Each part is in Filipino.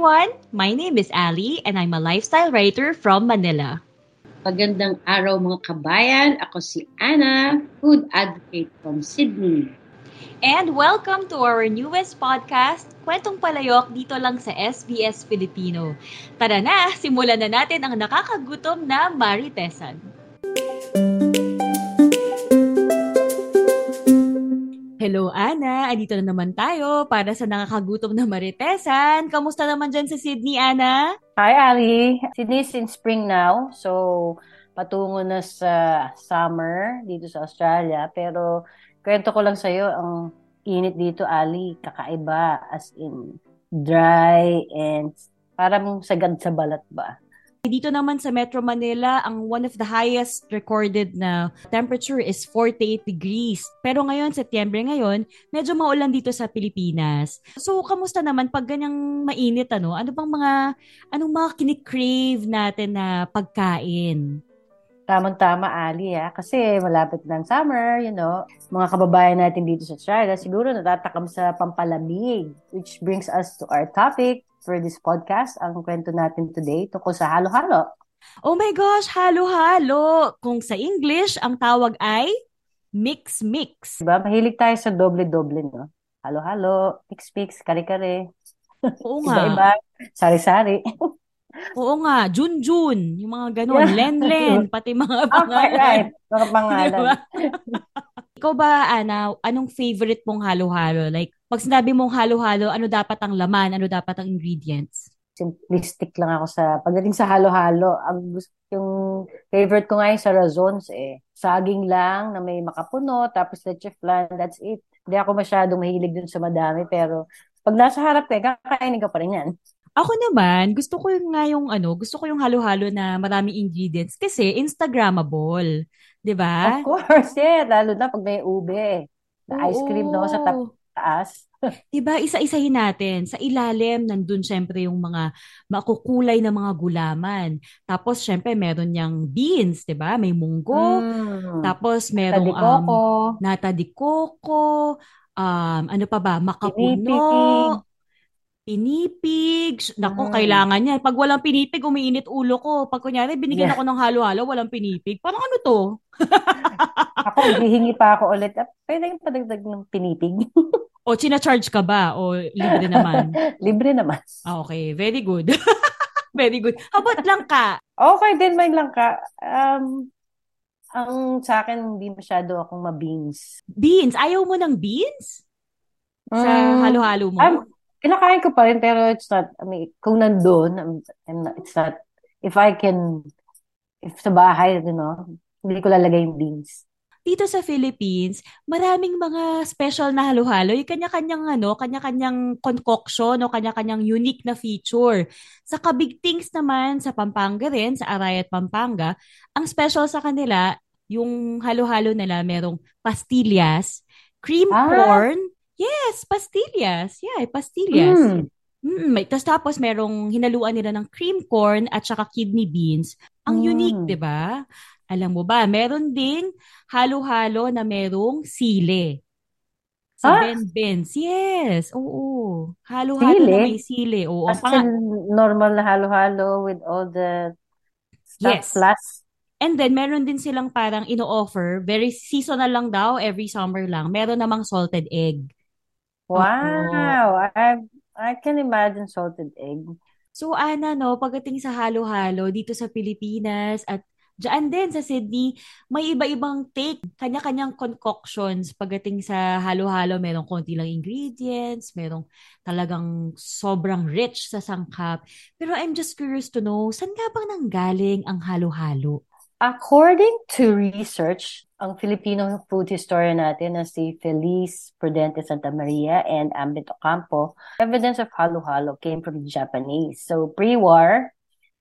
Everyone! My name is Ali and I'm a lifestyle writer from Manila. Magandang araw mga kabayan. Ako si Anna, food advocate from Sydney. And welcome to our newest podcast, Kwentong Palayok, dito lang sa SBS Filipino. Tara na, simulan na natin ang nakakagutom na Maritesan. Hello, Ana. Andito na naman tayo para sa nakakagutom na Maritesan. Kamusta naman dyan sa Sydney, Ana? Hi, Ali. Sydney's in spring now. So, patungo na sa summer dito sa Australia. Pero, kwento ko lang sa'yo, ang init dito, Ali, kakaiba. As in, dry and parang sagad sa balat ba? Dito naman sa Metro Manila, ang one of the highest recorded na temperature is 48 degrees. Pero ngayon, Setyembre ngayon, medyo maulan dito sa Pilipinas. So, kamusta naman pag ganyang mainit, ano? Ano bang mga, anong mga kinikrave natin na pagkain? Tamang-tama, Ali, ha? Kasi malapit ang summer, you know. Mga kababayan natin dito sa Australia, siguro natatakam sa pampalamig. Which brings us to our topic for this podcast, ang kwento natin today tungkol sa halo-halo. Oh my gosh, halo-halo! Kung sa English, ang tawag ay mix-mix. Diba? Mahilig tayo sa doble-doble, no? Halo-halo, mix-mix, kare-kare. Oo nga. Iba-iba, sari-sari. Oo nga, Jun-Jun, yung mga ganun, Yeah. Len-Len, pati mga Okay, pangalan. right. Mga pangalan. Diba? Ikaw ba, Ana, anong favorite mong halo-halo? Like, pag sinabi mong halo-halo, ano dapat ang laman? Ano dapat ang ingredients? Simplistic lang ako sa, pagdating sa halo-halo, ang gusto, yung favorite ko nga yung sa razons eh. Saging lang na may makapuno, tapos leche flan, that's it. Hindi ako masyadong mahilig dun sa madami, pero pag nasa harap ka, eh, kakainin ka pa rin yan. Ako naman, gusto ko yung nga yung ano, gusto ko yung halo-halo na maraming ingredients kasi Instagrammable. 'Di ba? Of course, yeah. Lalo na pag may ube. Na ice cream no, sa tap- taas. Diba, isa-isahin natin. Sa ilalim, nandun syempre yung mga makukulay na mga gulaman. Tapos, syempre, meron niyang beans, diba? May munggo. Mm. Tapos, merong Tadi um, coco. nata de coco. Um, ano pa ba? Makapuno. Pinipig. Pinipig. Nako, Mm. kailangan yan. Pag walang pinipig, umiinit ulo ko. Pag kunyari, binigyan Yeah. ako ng halo-halo, walang pinipig. Parang ano to? Ako, hihingi pa ako ulit. Ah, Pwede yung padagdag ng pinipig. O, charge ka ba? O, libre naman? Libre naman. Ah, okay. Very good. Very good. How about langka? Okay din may langka. Um, ang sa akin, hindi masyado akong ma-beans. Beans. Ayaw mo ng beans? Sa Mm, halo-halo mo? I'm, kinakain ko pa rin, pero it's not, I mean, kung nandun, I'm, I'm not, it's not, if I can, if sa bahay, you know, hindi ko lalagay yung beans. Dito sa Philippines, maraming mga special na halo-halo. Yung kanya-kanyang ano, kanya-kanyang concoction o kanya-kanyang unique na feature. Sa Kabig Things naman, sa Pampanga rin, sa Arayat, Pampanga, ang special sa kanila, yung halo-halo nila, merong pastillas, cream Ah. corn. Yes, pastillas. Yeah, pastillas. Mm. Mm, may, tas tapos merong hinaluan nila ng cream corn at saka kidney beans. Ang Mm. unique, 'di ba? Alam mo ba, meron ding halo-halo na merong sili. Sa Ah? Ben-Ben's. Yes, oo. Halo-halo na Sili? may sili. Oo, ang As in, normal na halo-halo with all the stuff Yes. plus. And then, meron din silang parang ino-offer, very seasonal lang daw, every summer lang. Meron namang salted egg. Wow! I, I can imagine salted egg. So, Ana, no, pagdating sa halo-halo dito sa Pilipinas at Diyan din sa Sydney, may iba-ibang take, kanya-kanyang concoctions pagdating sa halo-halo. Merong konti lang ingredients, merong talagang sobrang rich sa sangkap. Pero I'm just curious to know, saan nga bang nanggaling ang halo-halo? According to research, ang Filipino food historian natin na si Feliz Prudente Santa Maria and Ambit Ocampo, evidence of halo-halo came from the Japanese. So pre-war,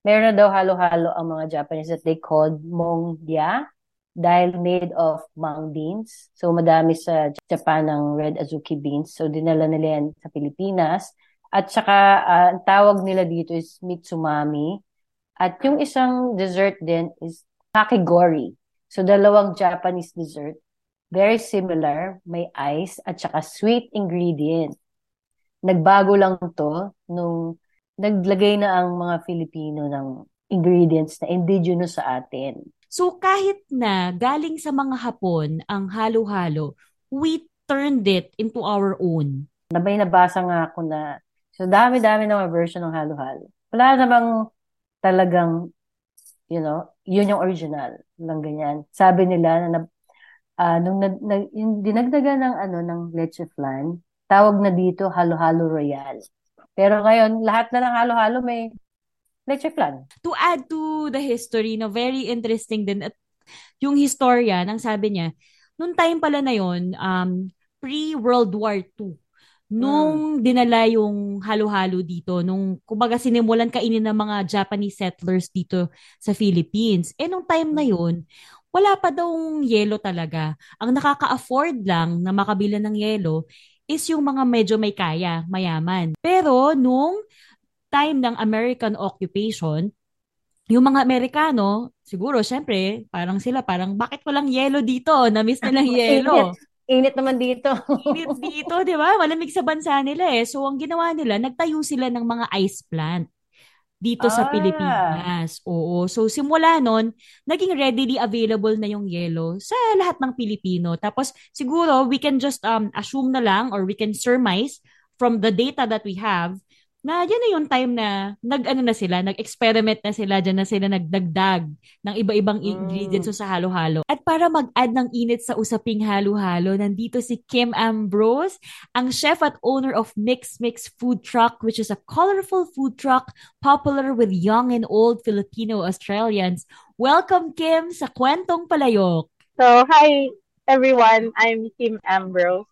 meron na daw halo-halo ang mga Japanese that they called mongya dahil made of mung beans. So madami sa Japan ng red azuki beans. So dinala nila yan sa Pilipinas. At saka uh, ang tawag nila dito is mitsumami. At yung isang dessert din is kakigori. So, dalawang Japanese dessert. Very similar. May ice at saka sweet ingredient. Nagbago lang to nung naglagay na ang mga Filipino ng ingredients na indigenous sa atin. So kahit na galing sa mga Hapon ang halo-halo, we turned it into our own. Nabay nabasa nga ako na so dami-dami ng version ng halo-halo. Wala namang talagang you know, yun yung original lang ganyan. Sabi nila na uh, nung na, na, yung dinagdagan ng ano ng leche flan, tawag na dito halo-halo royal. Pero ngayon, lahat na ng halo-halo may leche flan. To add to the history, no, very interesting din at yung historia nang sabi niya, nung time pala na yon, um, pre-World War II, nung mm. dinala yung halo-halo dito, nung kumbaga sinimulan kainin ng mga Japanese settlers dito sa Philippines. Eh nung time na yun, wala pa daw yelo talaga. Ang nakaka-afford lang na makabila ng yelo is yung mga medyo may kaya, mayaman. Pero nung time ng American occupation, yung mga Amerikano, siguro, syempre, parang sila, parang, bakit walang yelo dito? Na-miss nilang yelo. Init naman dito. Init dito, di ba? Malamig sa bansa nila eh. So, ang ginawa nila, nagtayo sila ng mga ice plant dito ah. sa Pilipinas. Oo. So, simula nun, naging readily available na yung yelo sa lahat ng Pilipino. Tapos, siguro, we can just um, assume na lang or we can surmise from the data that we have na yan na yung time na nag-ano na sila, nag-experiment na sila, dyan na sila nagdagdag ng iba-ibang mm. ingredients sa halo-halo. At para mag-add ng init sa usaping halo-halo, nandito si Kim Ambrose, ang chef at owner of Mix Mix Food Truck, which is a colorful food truck popular with young and old Filipino Australians. Welcome, Kim, sa Kwentong Palayok. So, hi everyone. I'm Kim Ambrose.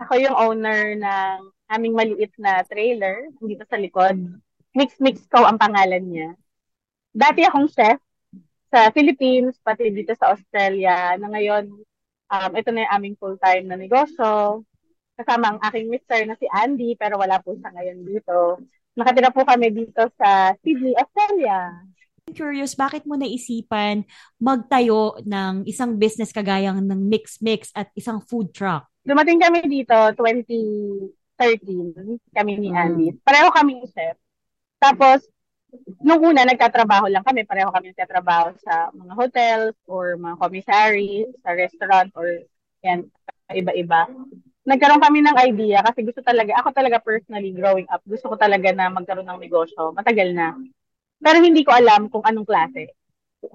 Ako yung owner ng aming maliit na trailer dito sa likod. Mix Mix Co ang pangalan niya. Dati akong chef sa Philippines, pati dito sa Australia, na ngayon, um, ito na yung aming full-time na negosyo. Kasama ang aking mister na si Andy, pero wala po siya ngayon dito. Nakatira po kami dito sa Sydney, Australia. Curious, bakit mo naisipan magtayo ng isang business kagayang ng Mix Mix at isang food truck? Dumating kami dito 20 13, kami ni Andy. Mm. Pareho kami chef. Tapos, nung una, nagtatrabaho lang kami. Pareho kami nagtatrabaho sa mga hotels or mga commissary, sa restaurant or yan, iba-iba. Nagkaroon kami ng idea kasi gusto talaga, ako talaga personally growing up, gusto ko talaga na magkaroon ng negosyo. Matagal na. Pero hindi ko alam kung anong klase.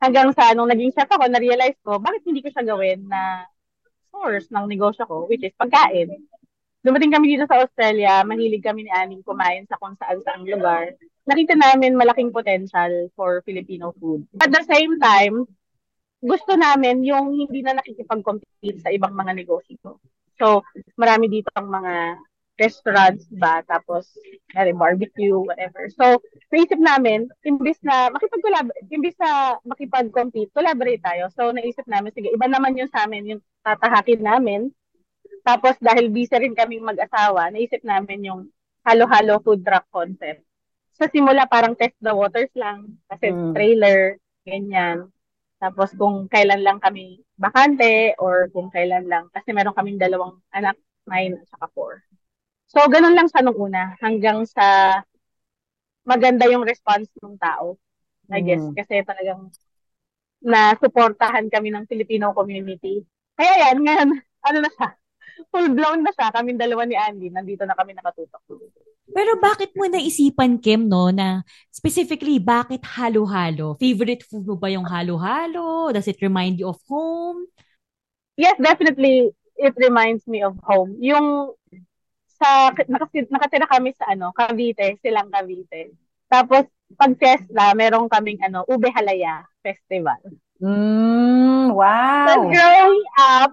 Hanggang sa nung naging chef ako, na-realize ko, bakit hindi ko siya gawin na source ng negosyo ko, which is pagkain dumating kami dito sa Australia, mahilig kami ni Aning kumain sa kung saan saang lugar. Nakita namin malaking potential for Filipino food. At the same time, gusto namin yung hindi na nakikipag-compete sa ibang mga negosyo. So, marami dito ang mga restaurants ba, tapos may barbecue, whatever. So, naisip namin, imbis na makipag-collaborate, imbis na makipag-compete, collaborate tayo. So, naisip namin, sige, iba naman yung sa amin, yung tatahakin namin tapos dahil busy rin kaming mag-asawa, naisip namin yung halo-halo food truck concept. Sa simula parang test the waters lang kasi mm. trailer, ganyan. Tapos kung kailan lang kami bakante or kung kailan lang kasi meron kaming dalawang anak, 9 at saka 4. So ganun lang sa nung una hanggang sa maganda yung response ng tao. I guess mm. kasi talagang na suportahan kami ng Filipino community. Kaya yan, ngayon, ano na siya, full blown na siya. Kaming dalawa ni Andy, nandito na kami nakatutok. Pero bakit mo naisipan, Kim, no, na specifically, bakit halo-halo? Favorite food mo ba yung halo-halo? Does it remind you of home? Yes, definitely. It reminds me of home. Yung sa nakatira kami sa ano, Cavite, silang Cavite. Tapos pag fiesta, meron kaming ano, Ube Halaya Festival. Mm, wow. growing up,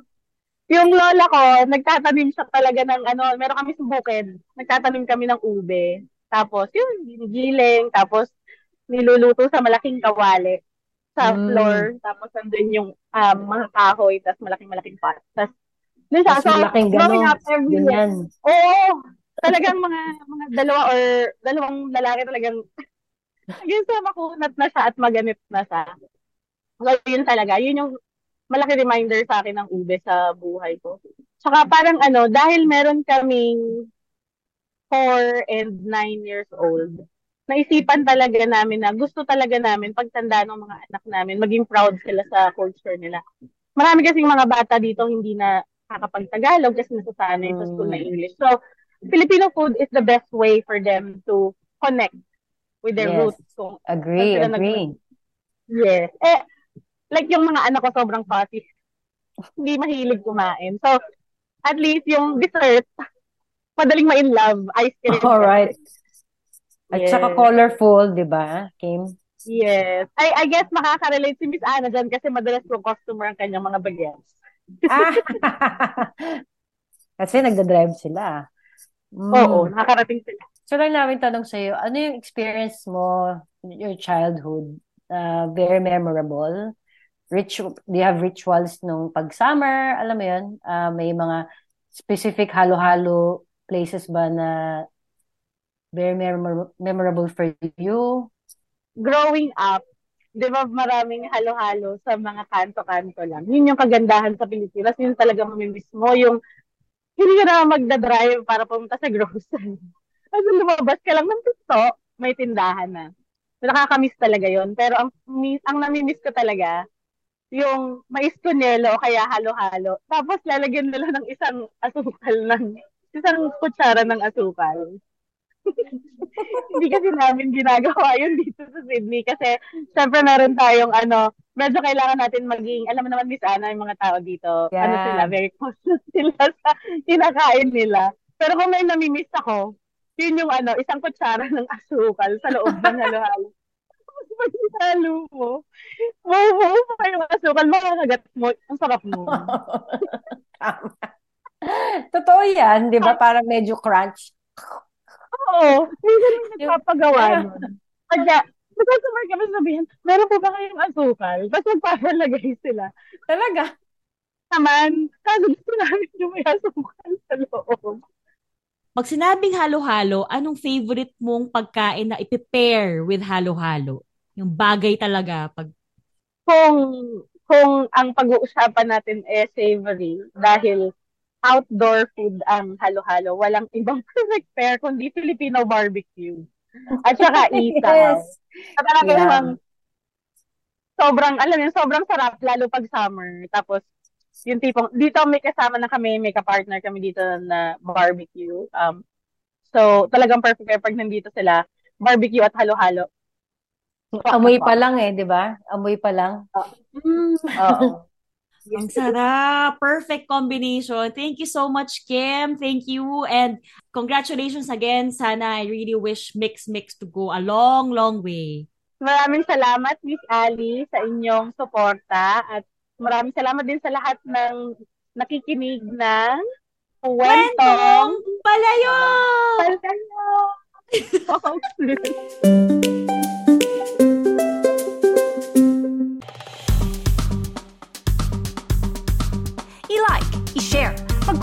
yung lola ko, nagtatanim siya talaga ng ano, meron kami sa bukid. Nagtatanim kami ng ube. Tapos yun, ginigiling, tapos niluluto sa malaking kawali sa Mm. floor. Tapos nandun yung um, mga kahoy, tapos malaking-malaking pot. Tapos, dun siya. So, malaking growing up every year. Oo. Talagang mga mga dalawa or dalawang lalaki talagang hanggang sa makunat na siya at maganit na siya. So, yun talaga. Yun yung malaki reminder sa akin ng ube sa buhay ko. Tsaka parang ano, dahil meron kaming 4 and 9 years old, naisipan talaga namin na gusto talaga namin pagtanda ng mga anak namin, maging proud sila sa culture nila. Marami kasing mga bata dito hindi na nakakapag-Tagalog kasi nasasanay sa school na Mm. English. So, Filipino food is the best way for them to connect with their Yes. roots. Kung Agree, agree. Yes. Eh, like yung mga anak ko sobrang fussy. Hindi mahilig kumain. So, at least yung dessert, madaling ma-in love. Ice cream. Alright. At Yes. saka colorful, di ba, Kim? Yes. I, I guess makaka-relate si Miss Anna dyan kasi madalas kong customer ang kanyang mga bagets. Ah! Kasi nagda-drive sila. Mm. Oo, nakakarating sila. So lang namin tanong sa'yo, ano yung experience mo, your childhood, uh, very memorable? Do you have rituals nung pag-summer? Alam mo yun? Uh, may mga specific halo-halo places ba na very memor- memorable for you? Growing up, di ba maraming halo-halo sa mga kanto-kanto lang. Yun yung kagandahan sa Pilipinas. Yun talaga mamimiss mo. Yung hindi ka na magdadrive para pumunta sa grocery. Kasi lumabas ka lang ng pinto, may tindahan na. Nakakamiss talaga yon Pero ang, ang namimiss ko talaga, yung mais kunelo o kaya halo-halo. Tapos lalagyan nila ng isang asukal ng, isang kutsara ng asukal. Hindi kasi namin ginagawa yun dito sa Sydney kasi syempre meron tayong ano, medyo kailangan natin maging, alam mo naman Miss Ana, yung mga tao dito, Yeah. ano sila, very cautious sila sa kinakain nila. Pero kung may namimiss ako, yun yung ano, isang kutsara ng asukal sa loob ng halo-halo. Hinalo mo, bubuo pa yung asukal, makakagat mo, ang sarap mo. Tama. Totoo yan, di ba? Parang medyo crunch. Oo, minsan yung nagpapagawa Yeah. nun. Kaya, nagkasumay kami sabihin, meron po ba kayong asukal? Tapos magpapalagay sila. Talaga. Naman, kaso gusto namin yung may asukal sa loob. Pag sinabing halo-halo, anong favorite mong pagkain na ipipair with halo-halo? Yung bagay talaga. Pag... Kung, kung ang pag-uusapan natin eh savory, dahil outdoor food ang halo-halo, walang ibang perfect pair kundi Filipino barbecue. At saka isaw. Yes. At talaga Yeah. namang sobrang, alam mo, sobrang sarap, lalo pag summer. Tapos, yung tipong, dito may kasama na kami, may ka-partner kami dito na barbecue. Um, so, talagang perfect pair pag nandito sila, barbecue at halo-halo. Amoy pa lang eh, di ba? Amoy pa lang. Mm, oo. Ang sarap. Perfect combination. Thank you so much, Kim. Thank you. And congratulations again. Sana I really wish Mix Mix to go a long, long way. Maraming salamat, Miss Ali, sa inyong suporta at maraming salamat din sa lahat ng nakikinig ng Kwentong Kwentong Palayo! Palayo!